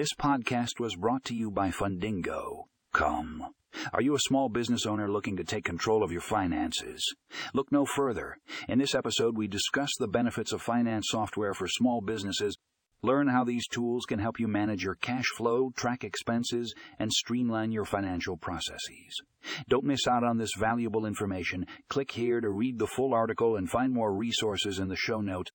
This podcast was brought to you by Fundingo. Come. Are you a small business owner looking to take control of your finances? Look no further. In this episode, we discuss the benefits of finance software for small businesses. Learn how these tools can help you manage your cash flow, track expenses, and streamline your financial processes. Don't miss out on this valuable information. Click here to read the full article and find more resources in the show notes.